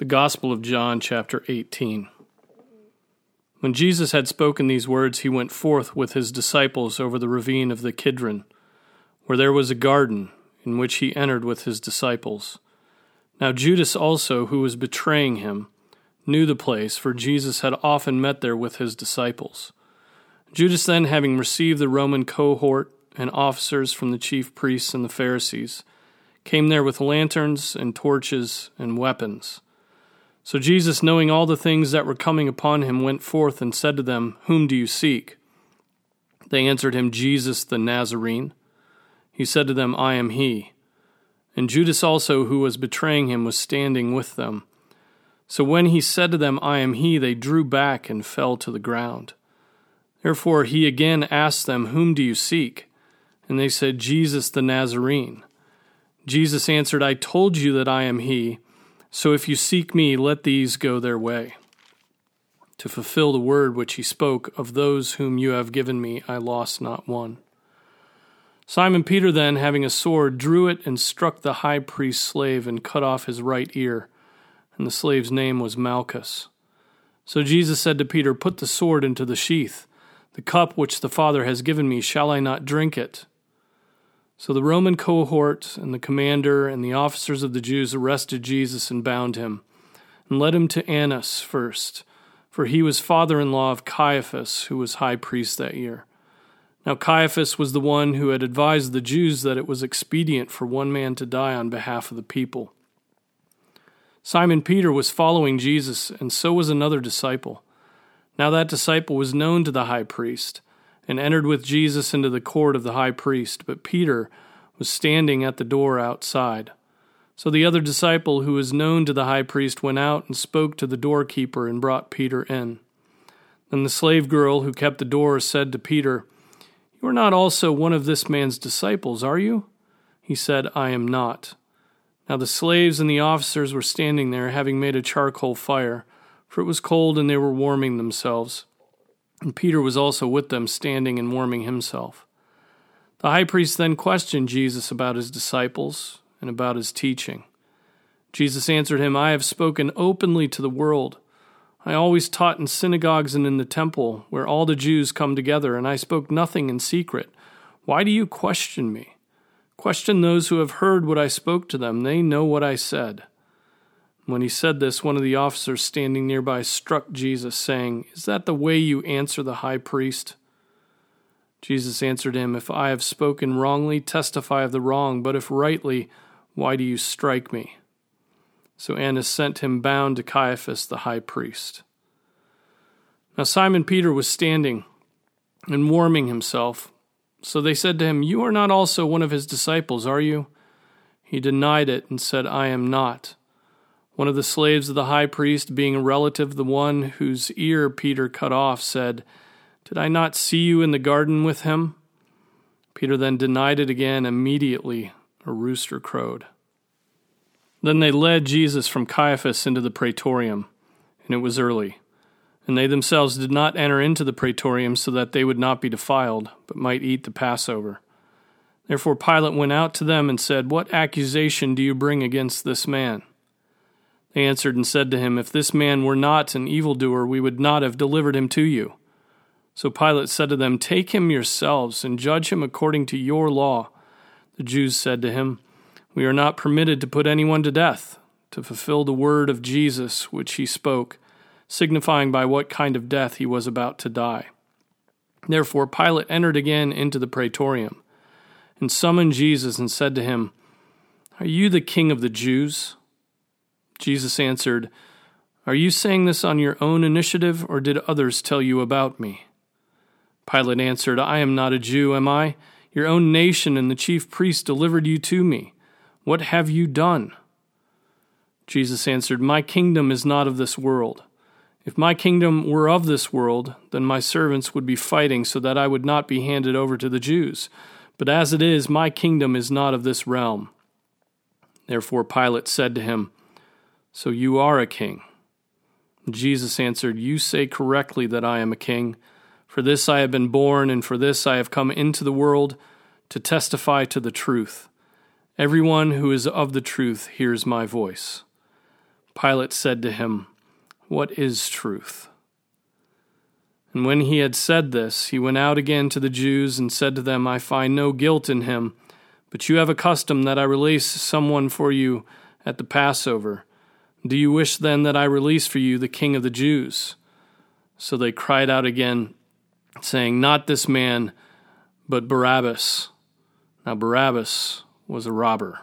The Gospel of John, chapter 18. When Jesus had spoken these words, he went forth with his disciples over the ravine of the Kidron, where there was a garden, in which he entered with his disciples. Now Judas also, who was betraying him, knew the place, for Jesus had often met there with his disciples. Judas then, having received the Roman cohort and officers from the chief priests and the Pharisees, came there with lanterns and torches and weapons. So Jesus, knowing all the things that were coming upon him, went forth and said to them, Whom do you seek? They answered him, Jesus the Nazarene. He said to them, I am he. And Judas also, who was betraying him, was standing with them. So when he said to them, I am he, they drew back and fell to the ground. Therefore he again asked them, Whom do you seek? And they said, Jesus the Nazarene. Jesus answered, I told you that I am he. So if you seek me, let these go their way. To fulfill the word which he spoke, of those whom you have given me, I lost not one. Simon Peter then, having a sword, drew it and struck the high priest's slave and cut off his right ear. And the slave's name was Malchus. So Jesus said to Peter, Put the sword into the sheath. The cup which the Father has given me, shall I not drink it? So the Roman cohort and the commander and the officers of the Jews arrested Jesus and bound him, and led him to Annas first, for he was father in law of Caiaphas, who was high priest that year. Now Caiaphas was the one who had advised the Jews that it was expedient for one man to die on behalf of the people. Simon Peter was following Jesus, and so was another disciple. Now that disciple was known to the high priest and entered with Jesus into the court of the high priest, but Peter was standing at the door outside. So the other disciple, who was known to the high priest, went out and spoke to the doorkeeper and brought Peter in. Then the slave girl who kept the door said to Peter, You are not also one of this man's disciples, are you? He said, I am not. Now the slaves and the officers were standing there, having made a charcoal fire, for it was cold and they were warming themselves and Peter was also with them, standing and warming himself. The high priest then questioned Jesus about his disciples and about his teaching. Jesus answered him, I have spoken openly to the world. I always taught in synagogues and in the temple, where all the Jews come together, and I spoke nothing in secret. Why do you question me? Question those who have heard what I spoke to them. They know what I said. When he said this, one of the officers standing nearby struck Jesus, saying, Is that the way you answer the high priest? Jesus answered him, If I have spoken wrongly, testify of the wrong, but if rightly, why do you strike me? So Annas sent him bound to Caiaphas the high priest. Now Simon Peter was standing and warming himself. So they said to him, You are not also one of his disciples, are you? He denied it and said, I am not. One of the slaves of the high priest, being a relative of the one whose ear Peter cut off, said, Did I not see you in the garden with him? Peter then denied it again. Immediately a rooster crowed. Then they led Jesus from Caiaphas into the praetorium, and it was early. And they themselves did not enter into the praetorium so that they would not be defiled, but might eat the Passover. Therefore Pilate went out to them and said, What accusation do you bring against this man? They answered and said to him, If this man were not an evildoer, we would not have delivered him to you. So Pilate said to them, Take him yourselves and judge him according to your law. The Jews said to him, We are not permitted to put anyone to death, to fulfill the word of Jesus which he spoke, signifying by what kind of death he was about to die. Therefore Pilate entered again into the praetorium, and summoned Jesus and said to him, Are you the king of the Jews? Jesus answered, Are you saying this on your own initiative, or did others tell you about me? Pilate answered, I am not a Jew, am I? Your own nation and the chief priests delivered you to me. What have you done? Jesus answered, My kingdom is not of this world. If my kingdom were of this world, then my servants would be fighting so that I would not be handed over to the Jews. But as it is, my kingdom is not of this realm. Therefore Pilate said to him, so you are a king. Jesus answered, You say correctly that I am a king. For this I have been born, and for this I have come into the world to testify to the truth. Everyone who is of the truth hears my voice. Pilate said to him, What is truth? And when he had said this, he went out again to the Jews and said to them, I find no guilt in him, but you have a custom that I release someone for you at the Passover. Do you wish then that I release for you the king of the Jews? So they cried out again, saying, Not this man, but Barabbas. Now Barabbas was a robber.